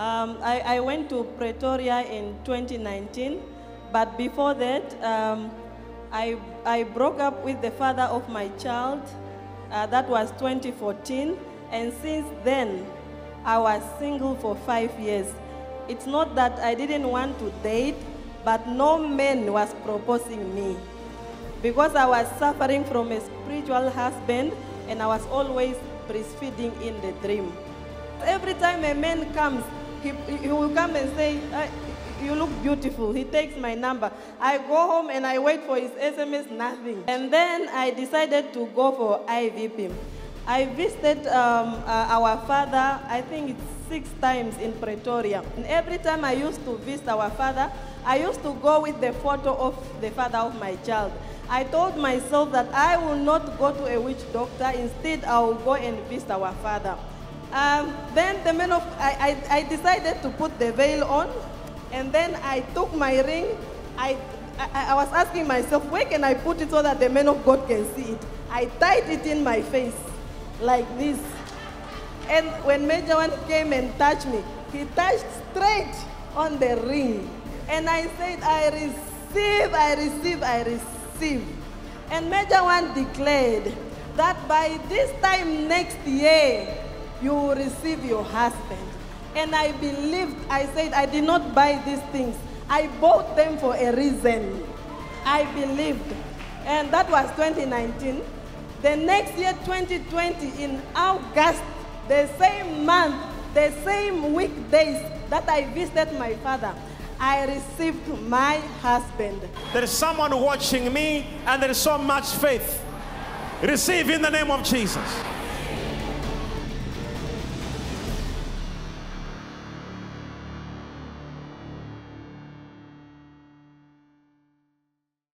Um, I, I went to Pretoria in 2019, but before that, um, I, I broke up with the father of my child. Uh, that was 2014, and since then, I was single for five years. It's not that I didn't want to date, but no man was proposing me because I was suffering from a spiritual husband and I was always breastfeeding in the dream. Every time a man comes, he, he will come and say, "Uh, You look beautiful. He takes my number. I go home and I wait for his SMS, nothing. And then I decided to go for IVP. I visited um, uh, our father, I think it's six times in Pretoria. And every time I used to visit our father, I used to go with the photo of the father of my child. I told myself that I will not go to a witch doctor, instead, I will go and visit our father. Um, then the man of, I, I, I decided to put the veil on, and then I took my ring. I, I, I was asking myself, where can I put it so that the man of God can see it? I tied it in my face, like this. And when Major One came and touched me, he touched straight on the ring. And I said, I receive, I receive, I receive. And Major One declared that by this time next year, you will receive your husband. And I believed, I said, I did not buy these things. I bought them for a reason. I believed. And that was 2019. The next year, 2020, in August, the same month, the same weekdays that I visited my father, I received my husband. There is someone watching me, and there is so much faith. Receive in the name of Jesus.